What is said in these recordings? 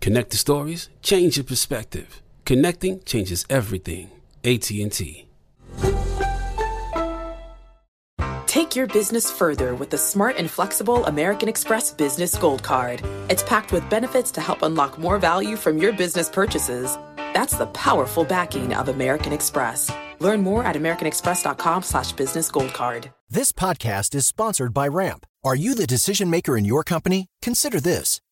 Connect the stories, change your perspective. Connecting changes everything. AT&T. Take your business further with the smart and flexible American Express Business Gold Card. It's packed with benefits to help unlock more value from your business purchases. That's the powerful backing of American Express. Learn more at americanexpress.com slash business gold card. This podcast is sponsored by Ramp. Are you the decision maker in your company? Consider this.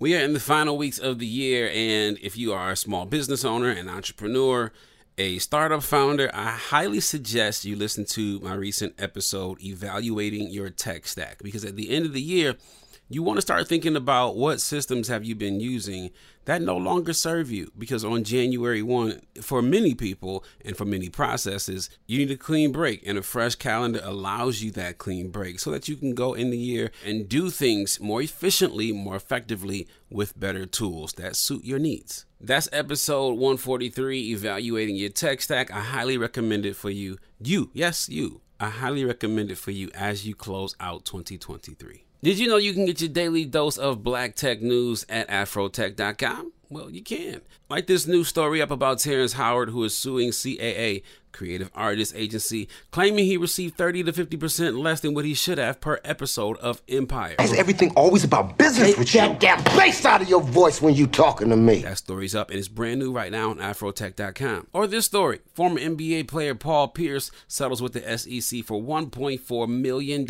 We are in the final weeks of the year, and if you are a small business owner, an entrepreneur, a startup founder, I highly suggest you listen to my recent episode evaluating your tech stack because at the end of the year, you want to start thinking about what systems have you been using that no longer serve you because on January 1 for many people and for many processes you need a clean break and a fresh calendar allows you that clean break so that you can go in the year and do things more efficiently more effectively with better tools that suit your needs. That's episode 143 evaluating your tech stack. I highly recommend it for you. You yes you. I highly recommend it for you as you close out 2023 did you know you can get your daily dose of black tech news at afrotech.com? Well, you can. Like this new story up about Terrence Howard, who is suing CAA creative artist agency, claiming he received 30 to 50% less than what he should have per episode of Empire. Is everything always about business Take with that you? damn bass out of your voice when you talking to me. That story's up and it's brand new right now on Afrotech.com. Or this story former NBA player Paul Pierce settles with the SEC for $1.4 million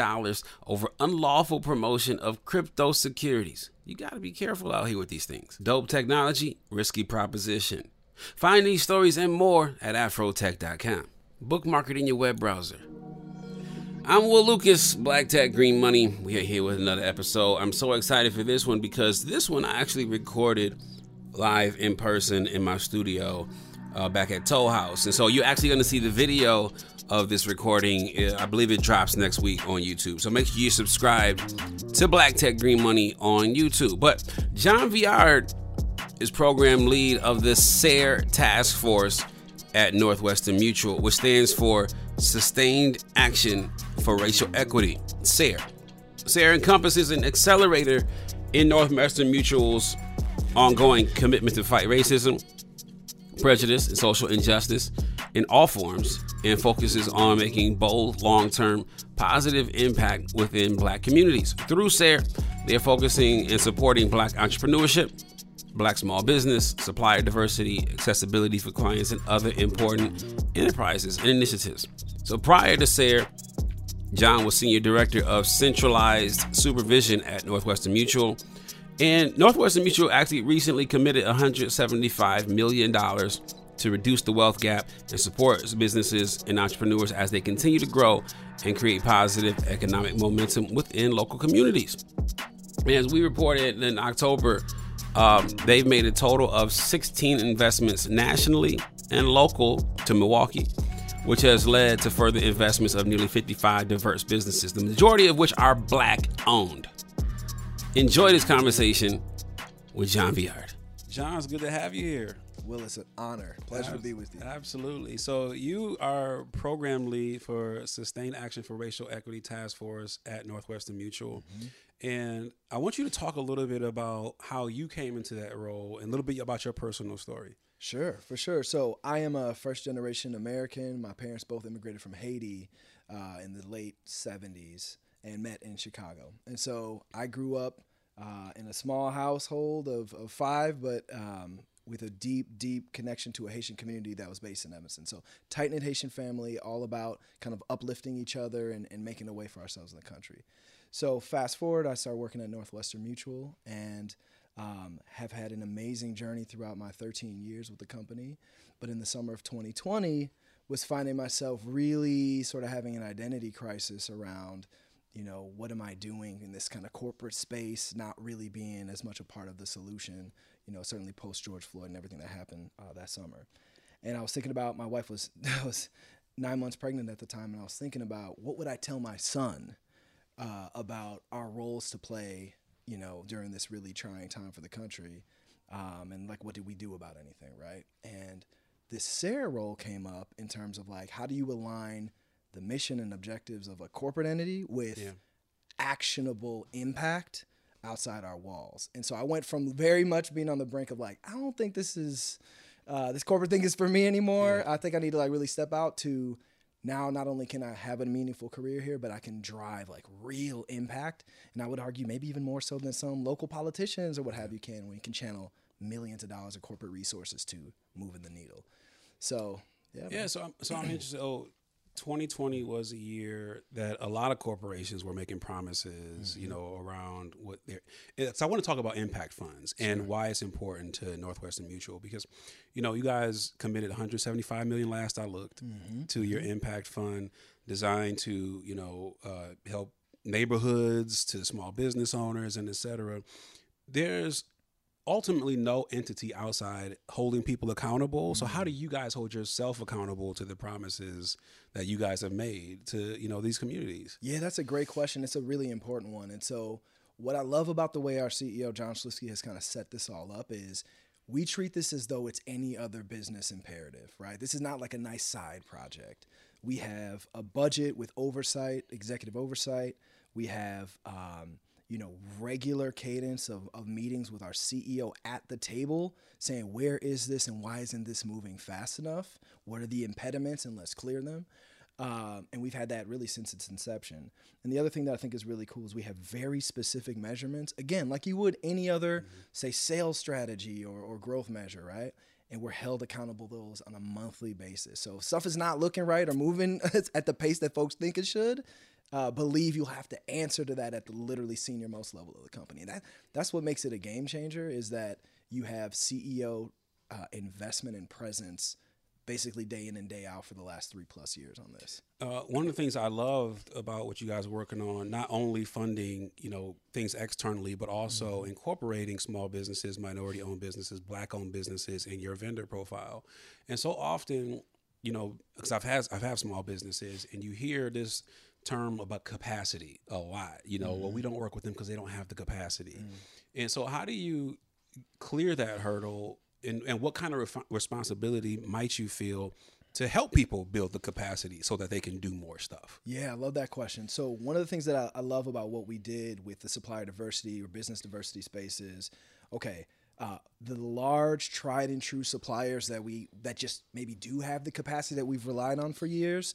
over unlawful promotion of crypto securities. You got to be careful out here with these things. Dope technology, risky proposition. Find these stories and more at afrotech.com. Bookmark it in your web browser. I'm Will Lucas, Black Tech Green Money. We are here with another episode. I'm so excited for this one because this one I actually recorded live in person in my studio uh, back at Toll House. And so you're actually going to see the video of this recording. I believe it drops next week on YouTube. So make sure you subscribe to Black Tech Green Money on YouTube. But Jon Viard is program lead of the SARE task force at Northwestern Mutual, which stands for Sustained Action for Racial Equity, SARE. SARE encompasses an accelerator in Northwestern Mutual's ongoing commitment to fight racism, prejudice, and social injustice in all forms, and focuses on making bold, long term, positive impact within black communities. Through SARE, they are focusing and supporting black entrepreneurship, black small business, supplier diversity, accessibility for clients, and other important enterprises and initiatives. So prior to SARE, Jon was senior director of centralized supervision at Northwestern Mutual. And Northwestern Mutual actually recently committed $175 million to reduce the wealth gap and support businesses and entrepreneurs as they continue to grow and create positive economic momentum within local communities. As we reported in October, um, they've made a total of 16 investments nationally and local to Milwaukee which has led to further investments of nearly 55 diverse businesses, the majority of which are black owned. Enjoy this conversation with Jon Viard. Jon, it's good to have you here. Will, it's an honor. Pleasure to be with you. Absolutely. So, you are program lead for Sustained Action for Racial Equity Task Force at Northwestern Mutual. Mm-hmm. And I want you to talk a little bit about how you came into that role and a little bit about your personal story. Sure, for sure. So I am a first generation American. My parents both immigrated from Haiti uh, in the late 70s and met in Chicago. And so I grew up uh, in a small household of, of five, but um, with a deep, deep connection to a Haitian community that was based in Evanston. So tight knit Haitian family, all about kind of uplifting each other and, and making a way for ourselves in the country. So fast forward, I started working at Northwestern Mutual and um, have had an amazing journey throughout my 13 years with the company. But in the summer of 2020, was finding myself really sort of having an identity crisis around, you know, what am I doing in this kind of corporate space, not really being as much a part of the solution, you know, certainly post George Floyd and everything that happened uh, that summer. And I was thinking about my wife was was nine months pregnant at the time, and I was thinking about what would I tell my son uh, about our roles to play you know, during this really trying time for the country. Um, and like, what did we do about anything, right? And this SARE role came up in terms of like, how do you align the mission and objectives of a corporate entity with yeah. actionable impact outside our walls? And so I went from very much being on the brink of like, I don't think this is, uh, this corporate thing is for me anymore. Yeah. I think I need to like really step out to now not only can I have a meaningful career here, but I can drive like real impact. And I would argue maybe even more so than some local politicians or what have you can when you can channel millions of dollars of corporate resources to moving the needle. So yeah. Yeah. So I'm, so I'm interested. Oh, 2020 was a year that a lot of corporations were making promises, mm-hmm. you know, around what they're. So I want to talk about impact funds sure. and why it's important to Northwestern Mutual because, you know, you guys committed 175 million last I looked mm-hmm. to your mm-hmm. impact fund designed to, you know, uh, help neighborhoods to small business owners and et cetera. There's ultimately no entity outside holding people accountable. So how do mm-hmm. you guys hold yourself accountable to the promises that you guys have made to, you know, these communities? Yeah, that's a great question. It's a really important one. And so what I love about the way our CEO John Schlifske has kind of set this all up is we treat this as though it's any other business imperative, right? This is not like a nice side project. We have a budget with oversight, executive oversight. We have um, you know, regular cadence of, of meetings with our CEO at the table saying, where is this and why isn't this moving fast enough? What are the impediments and let's clear them. Um, and we've had that really since its inception. And the other thing that I think is really cool is we have very specific measurements, again, like you would any other, mm-hmm. say, sales strategy or, or growth measure, right? And we're held accountable those on a monthly basis. So if stuff is not looking right or moving at the pace that folks think it should, uh, believe you'll have to answer to that at the literally senior most level of the company. And that that's what makes it a game changer is that you have CEO uh, investment and presence basically day in and day out for the last three plus years on this. Uh, one of the things I loved about what you guys are working on, not only funding, you know, things externally, but also mm-hmm. incorporating small businesses, minority-owned businesses, black-owned businesses in your vendor profile. And so often, you know, because I've had I've had small businesses, and you hear this term about capacity a lot. You know, mm-hmm. well, we don't work with them because they don't have the capacity. Mm-hmm. And so, how do you clear that hurdle and, and what kind of re- responsibility might you feel to help people build the capacity so that they can do more stuff? Yeah, I love that question. So one of the things that I, I love about what we did with the supplier diversity or business diversity space is, okay, uh, the large tried and true suppliers that we that just maybe do have the capacity that we've relied on for years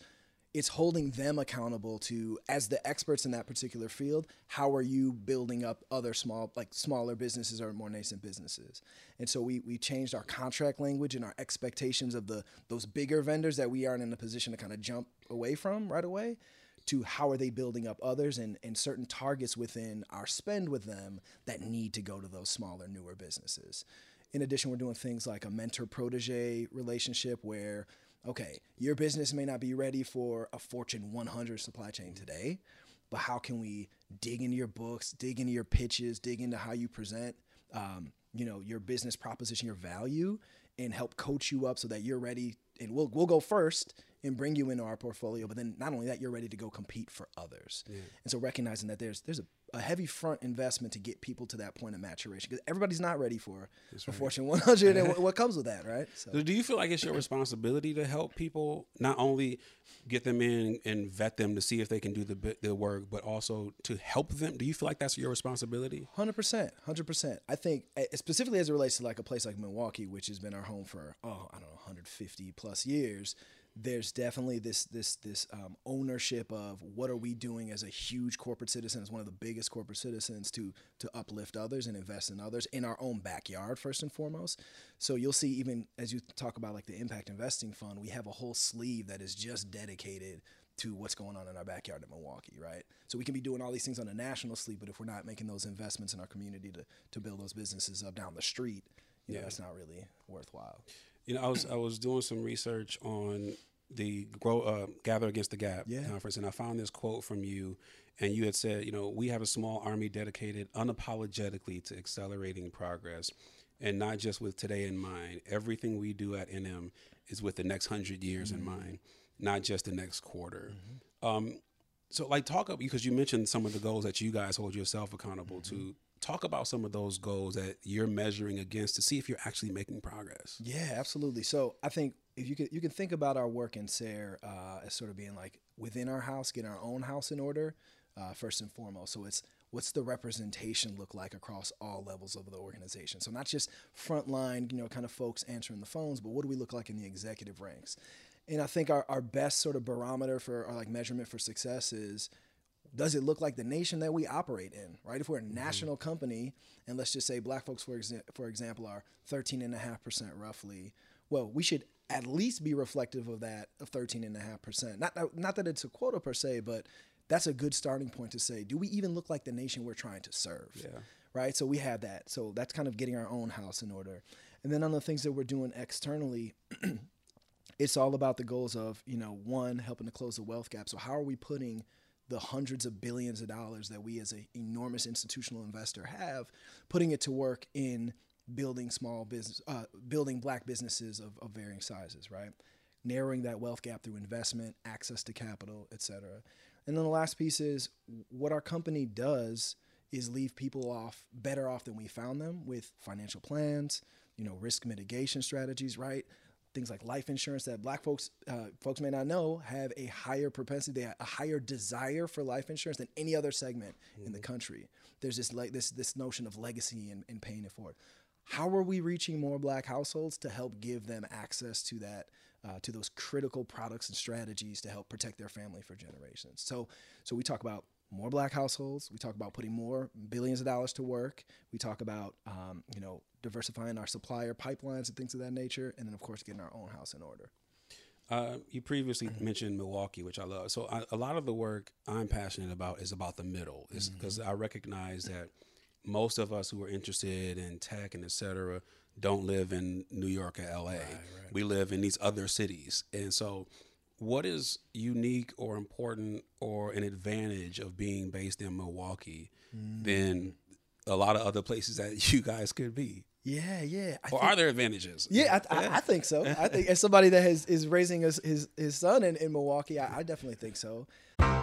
it's holding them accountable to as the experts in that particular field how are you building up other small like smaller businesses or more nascent businesses? And so we we changed our contract language and our expectations of the those bigger vendors that we aren't in a position to kind of jump away from right away to how are they building up others and, and certain targets within our spend with them that need to go to those smaller newer businesses. In addition we're doing things like a mentor protege relationship where okay, your business may not be ready for a Fortune 100 supply chain today, but how can we dig into your books, dig into your pitches, dig into how you present, um, you know, your business proposition, your value, and help coach you up so that you're ready. And we'll we'll go first and bring you into our portfolio, but then not only that, you're ready to go compete for others. Yeah. And so recognizing that there's there's a a heavy front investment to get people to that point of maturation because everybody's not ready for a right. Fortune 100 and what, comes with that, right? So. Do you feel like it's your responsibility to help people not only get them in and vet them to see if they can do the the work, but also to help them? Do you feel like that's your responsibility? Hundred percent, hundred percent. I think eh, specifically as it relates to like a place like Milwaukee, which has been our home for oh I don't know 150 plus years there's definitely this this this um, ownership of what are we doing as a huge corporate citizen, as one of the biggest corporate citizens to to uplift others and invest in others in our own backyard first and foremost. So you'll see even as you talk about like the impact investing fund, we have a whole sleeve that is just dedicated to what's going on in our backyard in Milwaukee, right? So we can be doing all these things on a national sleeve, but if we're not making those investments in our community to to build those businesses up down the street, you yeah, know, that's not really worthwhile. You know, I was I was doing some research on the grow uh, gather against the gap yeah. conference, and I found this quote from you, and you had said, you know, we have a small army dedicated unapologetically to accelerating progress, and not just with today in mind. Everything we do at NM is with the next hundred years mm-hmm. in mind, not just the next quarter. Mm-hmm. Um, so, like, talk up because you mentioned some of the goals that you guys hold yourself accountable mm-hmm. to talk about some of those goals that you're measuring against to see if you're actually making progress. Yeah, absolutely. So I think if you could you can think about our work in SARE uh, as sort of being like within our house, getting our own house in order uh, first and foremost. So it's what's the representation look like across all levels of the organization. So not just frontline, you know, kind of folks answering the phones, but what do we look like in the executive ranks? And I think our, our best sort of barometer for our like measurement for success is does it look like the nation that we operate in, right? If we're a mm-hmm. national company, and let's just say black folks, for, exa- for example, are 13.5% roughly, well, we should at least be reflective of that of 13.5%. Not, not that it's a quota per se, but that's a good starting point to say, do we even look like the nation we're trying to serve? Yeah. Right? So we have that. So that's kind of getting our own house in order. And then on the things that we're doing externally, it's all about the goals of, you know, one, helping to close the wealth gap. So how are we putting – the hundreds of billions of dollars that we as an enormous institutional investor have, putting it to work in building small business, uh, building black businesses of, of varying sizes, right? Narrowing that wealth gap through investment, access to capital, et cetera. And then the last piece is what our company does is leave people off better off than we found them with financial plans, you know, risk mitigation strategies, right? Things like life insurance that black folks uh, folks may not know have a higher propensity, they have a higher desire for life insurance than any other segment mm-hmm. in the mm-hmm. country. There's this like this this notion of legacy and, and paying it forward. How are we reaching more black households to help give them access to that uh, to those critical products and strategies to help protect their family for generations? So so we talk about more black households. We talk about putting more billions of dollars to work. We talk about, um, you know, diversifying our supplier pipelines and things of that nature. And then, of course, getting our own house in order. Uh, you previously mm-hmm. mentioned Milwaukee, which I love. So I, a lot of the work I'm passionate about is about the middle, because mm-hmm. I recognize that most of us who are interested in tech and et cetera don't live in New York or LA. Right, right. We live in these other cities. And so, what is unique or important or an advantage of being based in Milwaukee mm. than a lot of other places that you guys could be? Yeah, yeah. I or think, are there advantages? Yeah, I, I, I, think so. I think as somebody that has, is raising his, his, his son in, in Milwaukee, I, I definitely think so.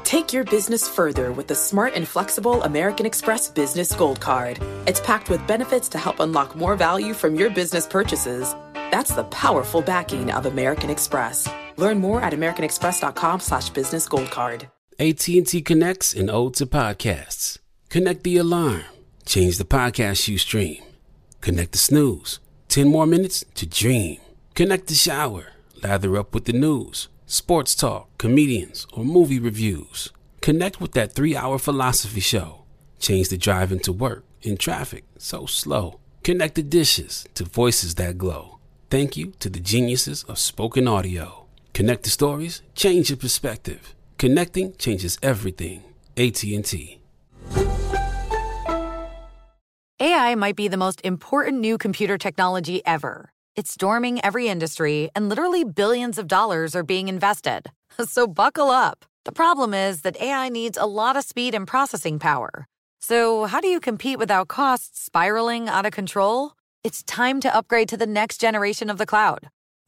Take your business further with the smart and flexible American Express Business Gold Card. It's packed with benefits to help unlock more value from your business purchases. That's the powerful backing of American Express. Learn more at americanexpress.com slash business gold card. AT&T connects and ode to podcasts. Connect the alarm. Change the podcast you stream. Connect the snooze. 10 more minutes to dream. Connect the shower. Lather up with the news sports talk, comedians, or movie reviews. Connect with that three hour philosophy show. Change the drive into work in traffic so slow. Connect the dishes to voices that glow. Thank you to the geniuses of spoken audio. Connect the stories, change your perspective. Connecting changes everything. AT&T. AI might be the most important new computer technology ever. It's storming every industry, and literally billions of dollars are being invested. So buckle up. The problem is that AI needs a lot of speed and processing power. So, how do you compete without costs spiraling out of control? It's time to upgrade to the next generation of the cloud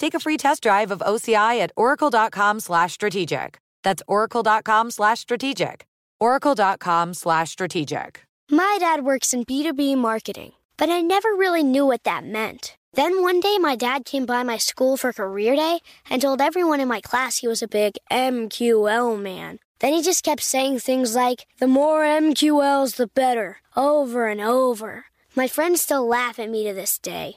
take a free test drive of OCI at oracle.com slash strategic. That's oracle.com slash strategic. oracle.com slash strategic. My dad works in B2B marketing, but I never really knew what that meant. Then one day, my dad came by my school for career day and told everyone in my class he was a big MQL man. Then he just kept saying things like, the more MQLs, the better, over and over. My friends still laugh at me to this day.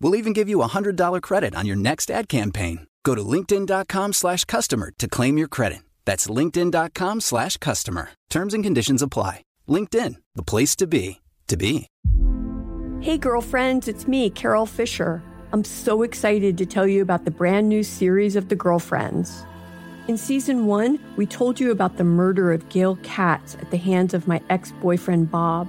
We'll even give you a $100 credit on your next ad campaign. Go to linkedin.com slash customer to claim your credit. That's linkedin.com slash customer. Terms and conditions apply. LinkedIn, the place to be, to be. Hey, girlfriends, it's me, Carol Fisher. I'm so excited to tell you about the brand new series of The Girlfriends. In season one, we told you about the murder of Gail Katz at the hands of my ex boyfriend Bob.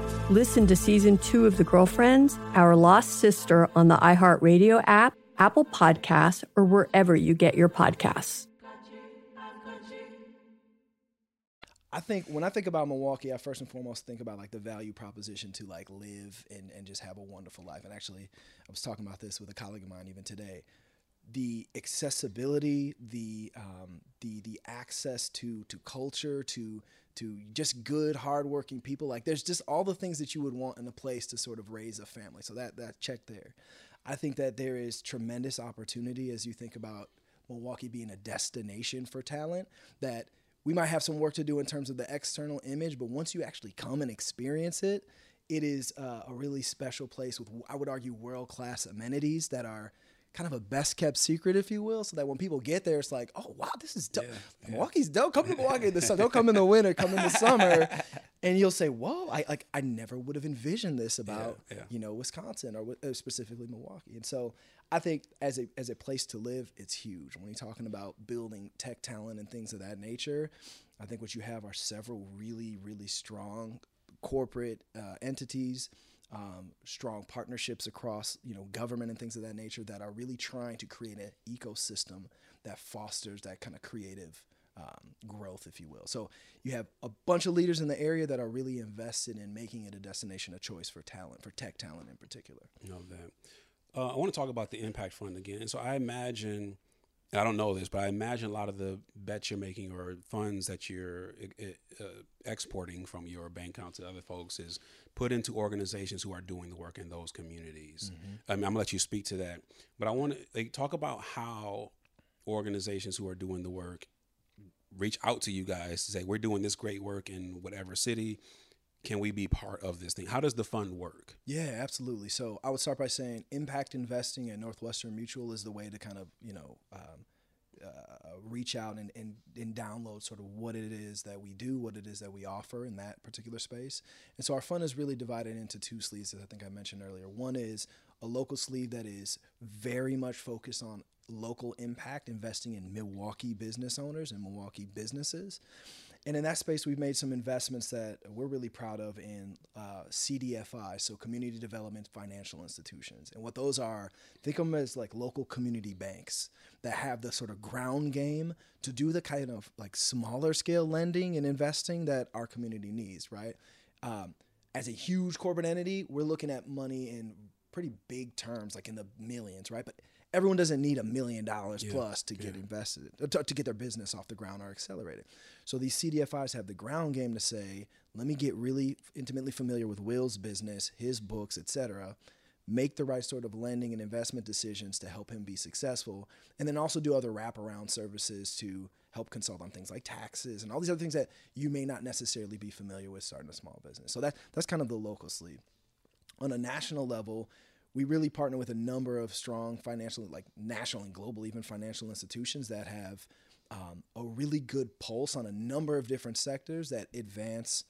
Listen to season two of The Girlfriends, Our Lost Sister on the iHeartRadio app, Apple Podcasts, or wherever you get your podcasts. I think when I think about Milwaukee, I first and foremost think about like the value proposition to like live and, and just have a wonderful life. And actually, I was talking about this with a colleague of mine even today the accessibility, the um, the the access to to culture, to to just good, hardworking people. Like there's just all the things that you would want in a place to sort of raise a family. So that that check there. I think that there is tremendous opportunity as you think about Milwaukee being a destination for talent. That we might have some work to do in terms of the external image, but once you actually come and experience it, it is uh, a really special place with, I would argue, world class amenities that are kind of a best kept secret, if you will, so that when people get there, it's like, oh wow, this is dope. Yeah, Milwaukee's dope. Come to Milwaukee in the summer. Don't come in the winter. Come in the summer, and you'll say, whoa, I like I never would have envisioned this about yeah, yeah. you know Wisconsin or uh, specifically Milwaukee. And so I think as a as a place to live, it's huge. When you're talking about building tech talent and things of that nature, I think what you have are several really really strong corporate uh, entities um, strong partnerships across you know government and things of that nature that are really trying to create an ecosystem that fosters that kind of creative um, growth, if you will. So you have a bunch of leaders in the area that are really invested in making it a destination of choice for talent, for tech talent in particular. Know that. Uh, I want to talk about the Impact Fund again. So I imagine I don't know this, but I imagine a lot of the bets you're making or funds that you're uh, exporting from your bank account to other folks is put into organizations who are doing the work in those communities. Mm-hmm. I mean, I'm gonna let you speak to that, but I want to like, talk about how organizations who are doing the work reach out to you guys to say we're doing this great work in whatever city can we be part of this thing? How does the fund work? Yeah, absolutely. So I would start by saying impact investing at Northwestern Mutual is the way to kind of, you know, um, uh, reach out and, and, and download sort of what it is that we do, what it is that we offer in that particular space. And so our fund is really divided into two sleeves, as I think I mentioned earlier. One is a local sleeve that is very much focused on local impact, investing in Milwaukee business owners and Milwaukee businesses. And in that space, we've made some investments that we're really proud of in uh, CDFI, so community development financial institutions. And what those are, think of them as like local community banks that have the sort of ground game to do the kind of like smaller scale lending and investing that our community needs, right? Um, as a huge corporate entity, we're looking at money in pretty big terms, like in the millions, right? But everyone doesn't need a million dollars plus to get invested, to, to, get their business off the ground or accelerated. So these CDFIs have the ground game to say, let me get really intimately familiar with Will's business, his books, etc. Make the right sort of lending and investment decisions to help him be successful, and then also do other wraparound services to help consult on things like taxes and all these other things that you may not necessarily be familiar with starting a small business. So that that's kind of the local sleeve. On a national level, we really partner with a number of strong financial, like national and global, even financial institutions that have um, a really good pulse on a number of different sectors that advance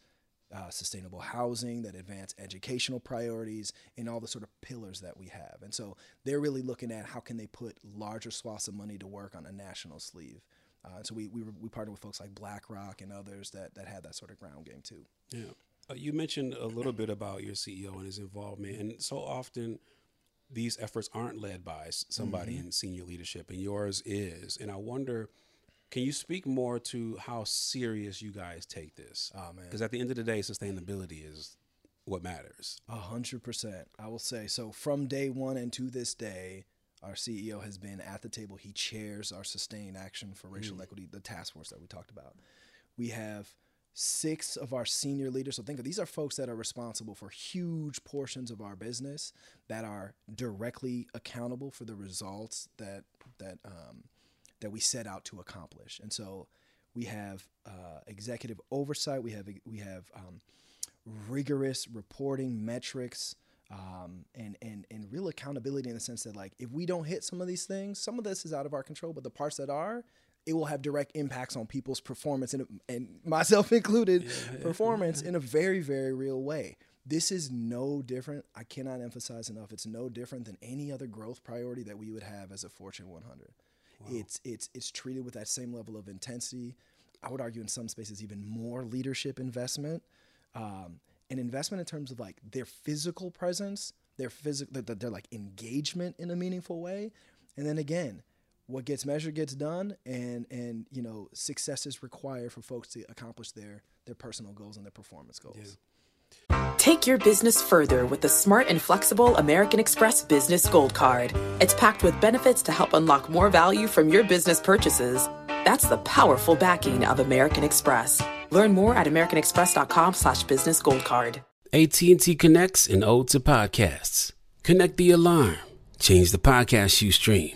uh, sustainable housing, that advance educational priorities, and all the sort of pillars that we have. And so they're really looking at how can they put larger swaths of money to work on a national sleeve. Uh, so we, we, we partner with folks like BlackRock and others that, that have that sort of ground game too. Yeah. Uh, you mentioned a little bit about your CEO and his involvement, and so often these efforts aren't led by somebody mm-hmm. in senior leadership, and yours is. And I wonder, can you speak more to how serious you guys take this? Oh because at the end of the day, sustainability is what matters. A hundred percent, I will say. So from day one and to this day, our CEO has been at the table. He chairs our sustained action for racial mm. equity, the task force that we talked about. We have six of our senior leaders. So think of these are folks that are responsible for huge portions of our business that are directly accountable for the results that that um, that we set out to accomplish. And so we have uh, executive oversight. We have we have um, rigorous reporting metrics. Um, and, and, and real accountability in the sense that like if we don't hit some of these things, some of this is out of our control, but the parts that are, it will have direct impacts on people's performance and, and myself included yeah. performance in a very very real way. This is no different i cannot emphasize enough it's no different than any other growth priority that we would have as a fortune 100 wow. it's it's it's treated with that same level of intensity. I would argue in some spaces even more leadership investment um, an investment in terms of like their physical presence their physical their, their like engagement in a meaningful way. And then again what gets measured gets done and and you know success is required for folks to accomplish their their personal goals and their performance goals yeah. Take your business further with the smart and flexible American Express Business Gold Card. It's packed with benefits to help unlock more value from your business purchases. That's the powerful backing of American Express. Learn more at americanexpress.com slash business gold card. AT&T connects and ode to podcasts. Connect the alarm. Change the podcast you stream.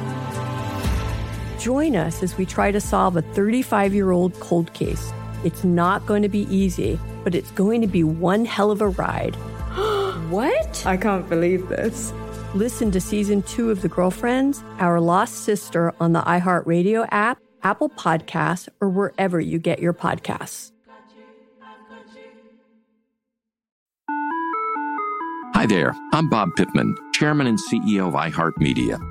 Join us as we try to solve a 35 year old cold case. It's not going to be easy, but it's going to be one hell of a ride. what? I can't believe this. Listen to season two of The Girlfriends, Our Lost Sister on the iHeartRadio app, Apple Podcasts, or wherever you get your podcasts. Hi there, I'm Bob Pittman, Chairman and CEO of iHeartMedia.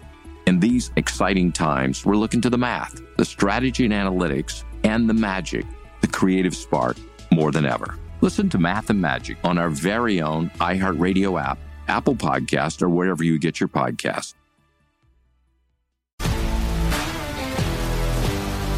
In these exciting times, we're looking to the math, the strategy and analytics, and the magic, the creative spark, more than ever. Listen to Math and Magic on our very own iHeartRadio app, Apple Podcast, or wherever you get your podcasts.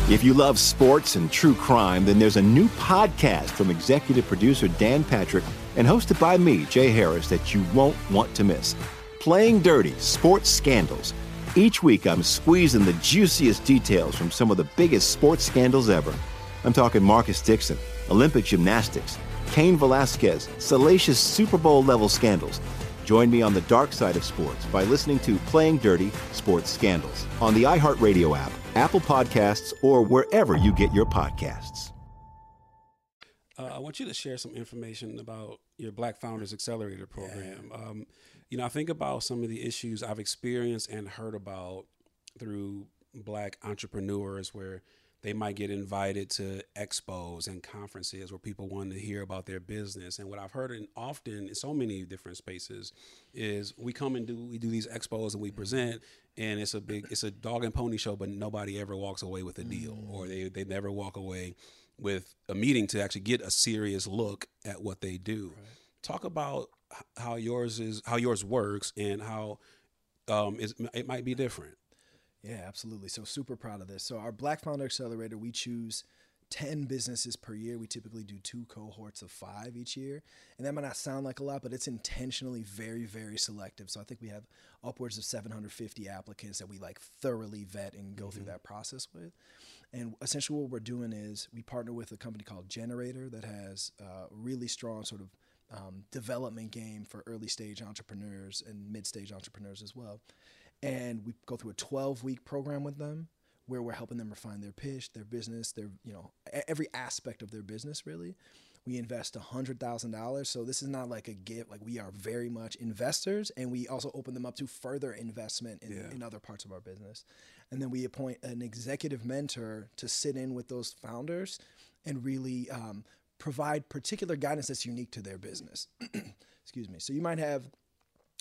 If you love sports and true crime, then there's a new podcast from executive producer Dan Patrick and hosted by me, Jay Harris, that you won't want to miss. Playing Dirty Sports Scandals. Each week, I'm squeezing the juiciest details from some of the biggest sports scandals ever. I'm talking Marcus Dixon, Olympic gymnastics, Cain Velasquez, salacious Super Bowl level scandals. Join me on the dark side of sports by listening to Playing Dirty Sports Scandals on the iHeartRadio app, Apple Podcasts, or wherever you get your podcasts. Uh, I want you to share some information about your Black Founders Accelerator program. Yeah. Um, you know, I think about some of the issues I've experienced and heard about through Black entrepreneurs where they might get invited to expos and conferences where people want to hear about their business. And what I've heard in, often in so many different spaces is we come and do we do these expos and we present, and it's a big it's a dog and pony show, but nobody ever walks away with a deal, mm. or they they never walk away with a meeting to actually get a serious look at what they do. Right. Talk about how yours is how yours works and how um, it might be different. Yeah, absolutely. So super proud of this. So our Black Founder Accelerator, we choose 10 businesses per year. We typically do two cohorts of five each year. And that might not sound like a lot, but it's intentionally very, very selective. So I think we have upwards of 750 applicants that we like thoroughly vet and go mm-hmm. through that process with. And essentially, what we're doing is we partner with a company called gener8tor that has a really strong sort of um, development game for early stage entrepreneurs and mid stage entrepreneurs as well and we go through a 12 week program with them where we're helping them refine their pitch, their business, their you know every aspect of their business really. We invest hundred thousand dollars, so this is not like a gift. Like we are very much investors, and we also open them up to further investment in, yeah. in other parts of our business. And then we appoint an executive mentor to sit in with those founders and really um, provide particular guidance that's unique to their business. Excuse me. So you might have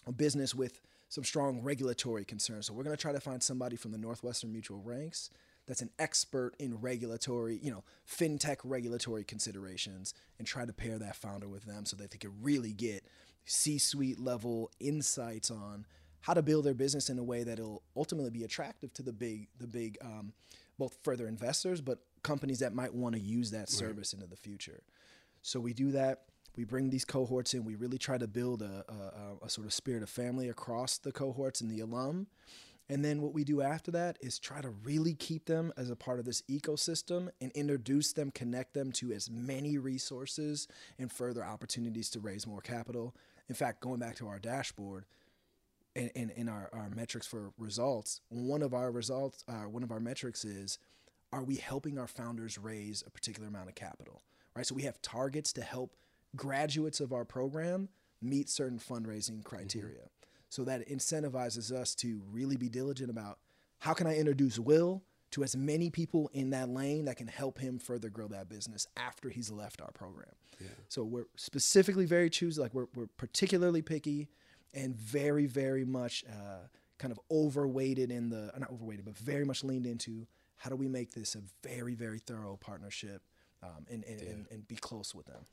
a business with some strong regulatory concerns. So we're going to try to find somebody from the Northwestern Mutual ranks that's an expert in regulatory, you know, fintech regulatory considerations, and try to pair that founder with them so that they can really get C-suite level insights on how to build their business in a way that'll ultimately be attractive to the big, the big, um, both further investors, but companies that might want to use that service right. into the future. So we do that. We bring these cohorts in. We really try to build a, a, a sort of spirit of family across the cohorts and the alum. And then what we do after that is try to really keep them as a part of this ecosystem and introduce them, connect them to as many resources and further opportunities to raise more capital. In fact, going back to our dashboard and in, our, our metrics for results, one of our results, uh, one of our metrics is are we helping our founders raise a particular amount of capital? Right. So we have targets to help graduates of our program meet certain fundraising criteria. Mm-hmm. So that incentivizes us to really be diligent about how can I introduce Will to as many people in that lane that can help him further grow that business after he's left our program. Yeah. So we're specifically very choosy, like we're, we're particularly picky and very, very much uh, kind of overweighted in the, not overweighted, but very much leaned into how do we make this a very, very thorough partnership um, and, and, yeah. and, and be close with them.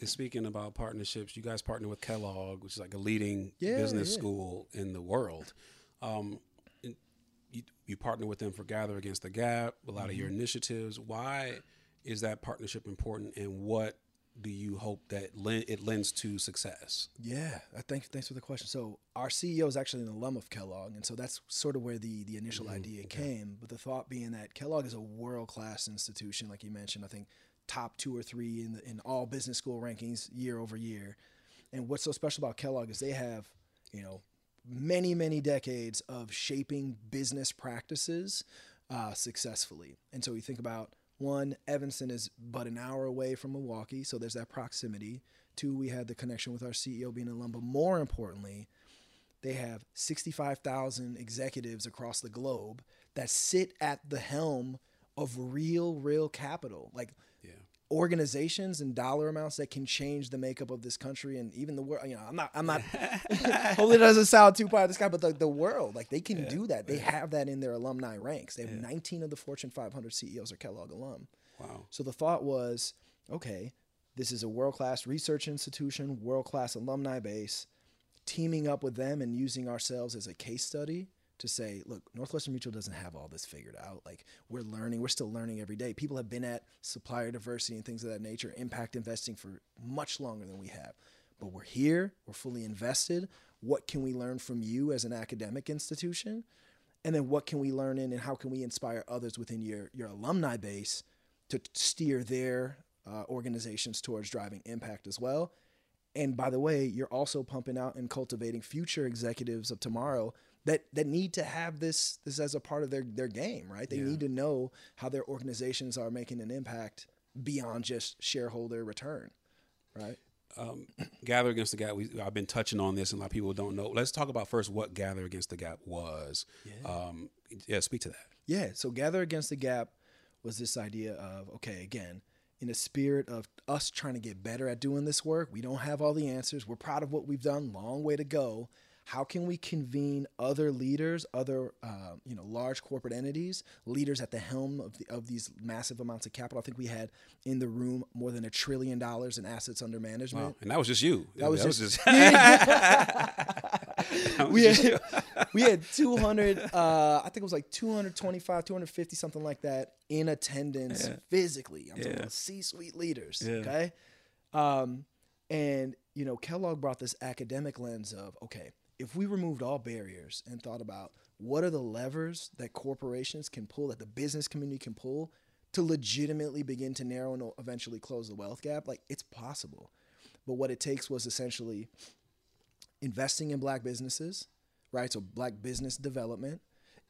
And speaking about partnerships, you guys partner with Kellogg, which is like a leading yeah, business yeah. school in the world. Um, you, you, partner with them for Gather Against the Gap, a lot mm-hmm. of your mm-hmm. initiatives. Why is that partnership important, and what do you hope that it lends to success? Yeah, I think thanks for the question. So our CEO is actually an alum of Kellogg, and so that's sort of where the the initial mm-hmm. idea okay. came. But the thought being that Kellogg is a world class institution, like you mentioned. I think top two or three in the, in all business school rankings year over year. And what's so special about Kellogg is they have, you know, many many decades of shaping business practices uh, successfully. And so you think about one, Evanston is but an hour away from Milwaukee, so there's that proximity. Two, we had the connection with our CEO being an alum, but more importantly, they have 65,000 executives across the globe that sit at the helm of real, real capital. Like organizations and dollar amounts that can change the makeup of this country and even the world. You know, I'm not, I'm not. hopefully, it doesn't sound too part of this guy, but the, the world, like they can yeah, do that. They yeah. have that in their alumni ranks. They have yeah. 19 of the Fortune 500 CEOs are Kellogg alum. Wow. So the thought was, okay, this is a world class research institution, world class alumni base. Teaming up with them and using ourselves as a case study to say, look, Northwestern Mutual doesn't have all this figured out. Like we're learning, we're still learning every day. People have been at supplier diversity and things of that nature, impact investing for much longer than we have. But we're here, we're fully invested. What can we learn from you as an academic institution? And then what can we learn in and how can we inspire others within your, your alumni base to steer their uh, organizations towards driving impact as well? And by the way, you're also pumping out and cultivating future executives of tomorrow that that need to have this this as a part of their their game, right? They yeah. need to know how their organizations are making an impact beyond just shareholder return, right? Um, Gather Against the Gap. We, I've been touching on this, and a lot of people don't know. Let's talk about first what Gather Against the Gap was. Yeah. Um, yeah, speak to that. Yeah. So Gather Against the Gap was this idea of okay, again, in the spirit of us trying to get better at doing this work. We don't have all the answers. We're proud of what we've done. Long way to go how can we convene other leaders, other uh, you know large corporate entities, leaders at the helm of the, of these massive amounts of capital? I think we had in the room more than a trillion dollars in assets under management, wow. and that was just you. That was that just. Was just we, had, we had 200 uh, i think it was like 225 250 something like that in attendance yeah. physically i'm yeah. talking about c-suite leaders yeah. okay um, and you know kellogg brought this academic lens of okay if we removed all barriers and thought about what are the levers that corporations can pull, that the business community can pull to legitimately begin to narrow and eventually close the wealth gap, like it's possible. But what it takes was essentially investing in black businesses, right? So black business development.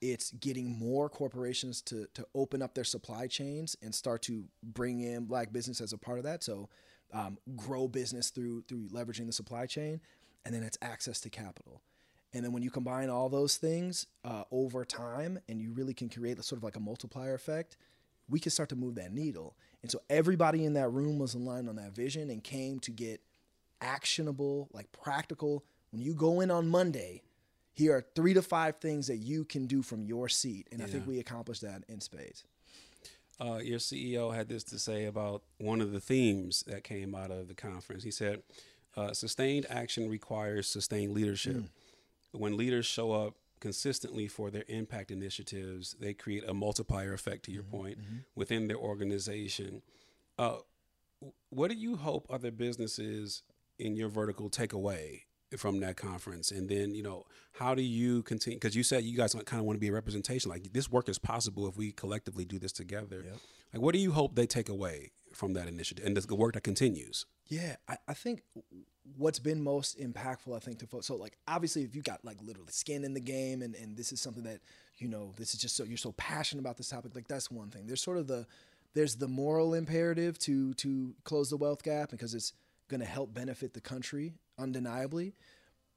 It's getting more corporations to to open up their supply chains and start to bring in black business as a part of that. So um, grow business through through leveraging the supply chain and then it's access to capital. And then when you combine all those things uh, over time and you really can create sort of like a multiplier effect, we can start to move that needle. And so everybody in that room was aligned on that vision and came to get actionable, like practical. When you go in on Monday, here are three to five things that you can do from your seat. And I think we accomplished that in spades. Uh, your CEO had this to say about one of the themes that came out of the conference. He said, uh, "Sustained action requires sustained leadership. Mm. When leaders show up consistently for their impact initiatives, they create a multiplier effect. To your point, within their organization. Uh, what do you hope other businesses in your vertical take away from that conference and then you know how do you continue because you said you guys kind of want to be a representation like this work is possible if we collectively do this together like what do you hope they take away from that initiative and the work that continues Yeah, I, I think what's been most impactful, I think, to folks. So, like, obviously, if you got like literally skin in the game, and and this is something that you know, this is just so you're so passionate about this topic. Like, that's one thing. There's sort of the there's the moral imperative to to close the wealth gap because it's going to help benefit the country undeniably.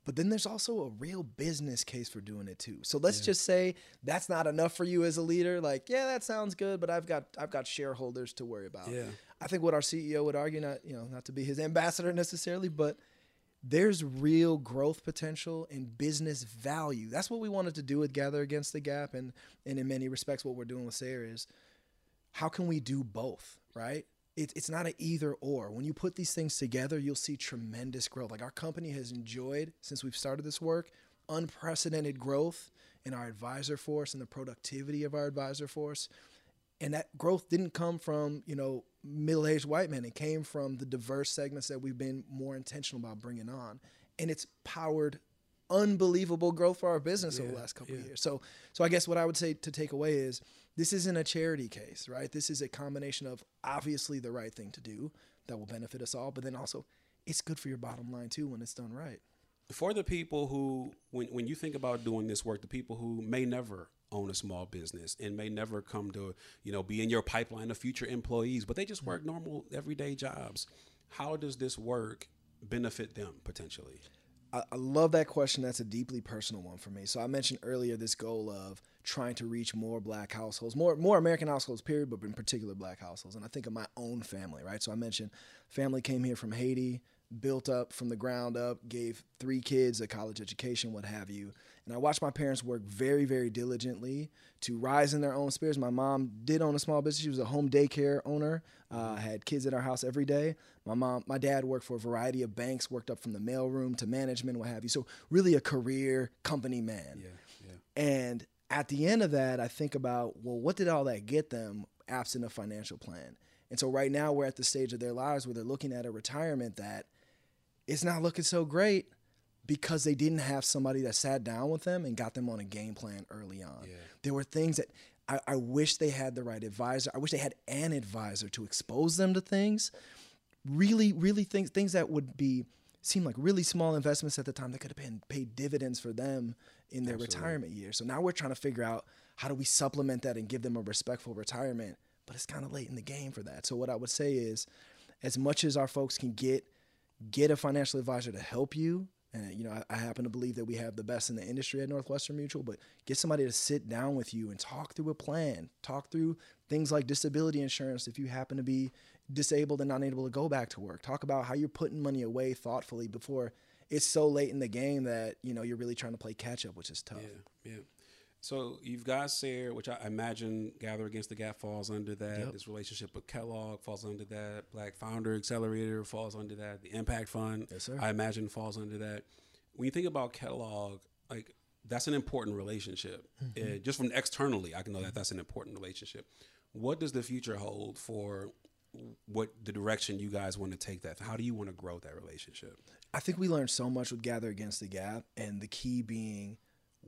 But then there's also a real business case for doing it too. So let's just say that's not enough for you as a leader. Like, yeah, that sounds good, but I've got I've got shareholders to worry about. Yeah. I think what our CEO would argue, not you know, not to be his ambassador necessarily, but there's real growth potential and business value. That's what we wanted to do with Gather Against the Gap, and and in many respects, what we're doing with SARE is how can we do both, right? It, it's not an either or. When you put these things together, you'll see tremendous growth. Like our company has enjoyed since we've started this work, unprecedented growth in our advisor force and the productivity of our advisor force. And that growth didn't come from, you know, middle-aged white men. It came from the diverse segments that we've been more intentional about bringing on. And it's powered unbelievable growth for our business over the last couple of years. So so I guess what I would say to take away is this isn't a charity case, right? This is a combination of obviously the right thing to do that will benefit us all, but then also it's good for your bottom line too when it's done right. for the people who when, when you think about doing this work the people who may never own a small business and may never come to you know be in your pipeline of future employees but they just work mm-hmm. normal everyday jobs how does this work benefit them potentially I, I love that question. That's a deeply personal one for me. So I mentioned earlier this goal of trying to reach more black households, more more American households, period, but in particular black households. And I think of my own family, right? So I mentioned family came here from Haiti, built up from the ground up, gave three kids a college education, what have you. And I watched my parents work very, very diligently to rise in their own spirits. My mom did own a small business. She was a home daycare owner, uh, had kids at our house every day. My mom, my dad worked for a variety of banks, worked up from the mailroom to management, what have you. So really a career company man. Yeah, And at the end of that, I think about, well, what did all that get them absent a financial plan? And so right now we're at the stage of their lives where they're looking at a retirement that it's not looking so great because they didn't have somebody that sat down with them and got them on a game plan early on. There were things that I, I wish they had the right advisor. I wish they had an advisor to expose them to things. Really, really things things that would be seem like really small investments at the time that could have been paid dividends for them in their retirement years. So now we're trying to figure out how do we supplement that and give them a respectful retirement, but it's kind of late in the game for that. So what I would say is as much as our folks can get get a financial advisor to help you. And you know, I, I happen to believe that we have the best in the industry at Northwestern Mutual, but get somebody to sit down with you and talk through a plan, talk through things like disability insurance if you happen to be disabled and not able to go back to work. Talk about how you're putting money away thoughtfully before it's so late in the game that, you know, you're really trying to play catch up, which is tough. Yeah, yeah. So you've got SARE, which I imagine Gather Against the Gap falls under that. Yep. This relationship with Kellogg falls under that. Black Founder Accelerator falls under that. The Impact Fund, Yes, sir. I imagine, falls under that. When you think about Kellogg, like that's an important relationship. Mhm. Uh, just from externally, I can know that that's an important relationship. What does the future hold for what the direction you guys want to take that? How do you want to grow that relationship? I think we learned so much with Gather Against the Gap, and the key being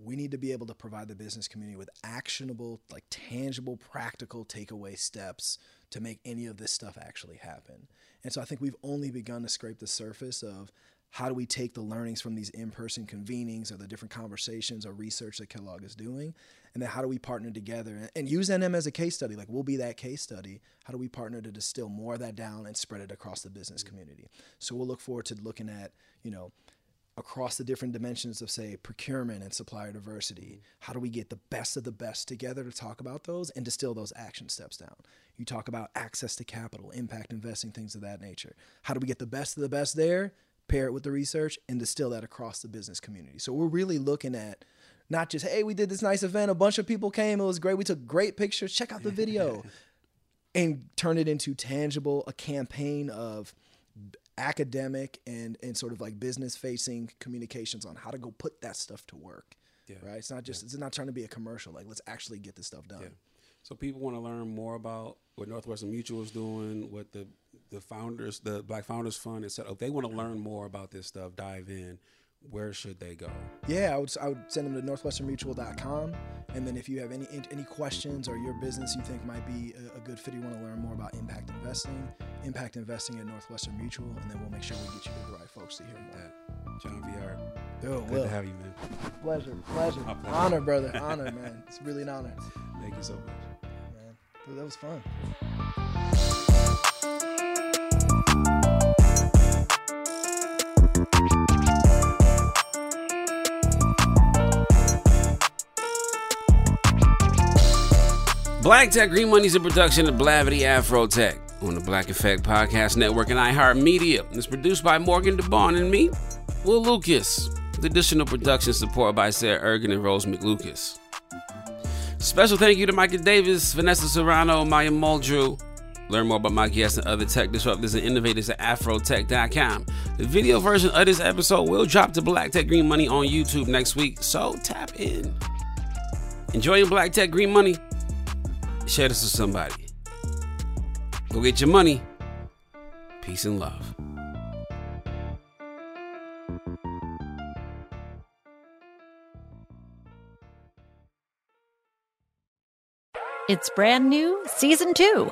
we need to be able to provide the business community with actionable, like tangible, practical takeaway steps to make any of this stuff actually happen. And so I think we've only begun to scrape the surface of how do we take the learnings from these in-person convenings or the different conversations or research that Kellogg is doing, and then how do we partner together and, and use NM as a case study? Like we'll be that case study. How do we partner to distill more of that down and spread it across the business mm-hmm. community? So we'll look forward to looking at, you know, across the different dimensions of say procurement and supplier diversity mm-hmm. how do we get the best of the best together to talk about those and distill those action steps down? You talk about access to capital impact investing things of that nature. How do we get the best of the best there pair it with the research, and distill that across the business community. So we're really looking at not just, hey, we did this nice event, a bunch of people came, it was great, we took great pictures, check out the video, and turn it into tangible, a campaign of academic and and sort of like business facing communications on how to go put that stuff to work. Yeah. Right. It's not just it's not trying to be a commercial. Like let's actually get this stuff done. Yeah. So people want to learn more about what Northwestern Mutual is doing, what the the founders, the Black Founders Fund, etc. If they want to learn more about this stuff, dive in. Where should they go? Yeah, I would I would send them to northwesternmutual.com, and then if you have any any questions or your business you think might be a, a good fit, you want to learn more about impact investing, impact investing at Northwestern Mutual, and then we'll make sure we get you to the right folks to hear more. That Jon Viard. Oh, good to have you, man. Pleasure, pleasure, pleasure. honor, brother, honor, man. It's really an honor. Thank you so much. Man, Dude, that was fun. Black Tech Green Money is a production of Blavity Afro Tech on the Black Effect Podcast Network and iHeartMedia. It's produced by Morgan DeBaun and me, Will Lucas. With additional production support by Sarah Ergen and Rose McLucas. Special thank you to Micah Davis, Vanessa Serrano, Maya Muldrew. Learn more about my guests and other tech disruptors and innovators at afrotech.com. The video version of this episode will drop to Black Tech Green Money on YouTube next week, so tap in. Enjoying Black Tech Green Money? Share this with somebody. Go get your money. Peace and love. It's brand new, season two.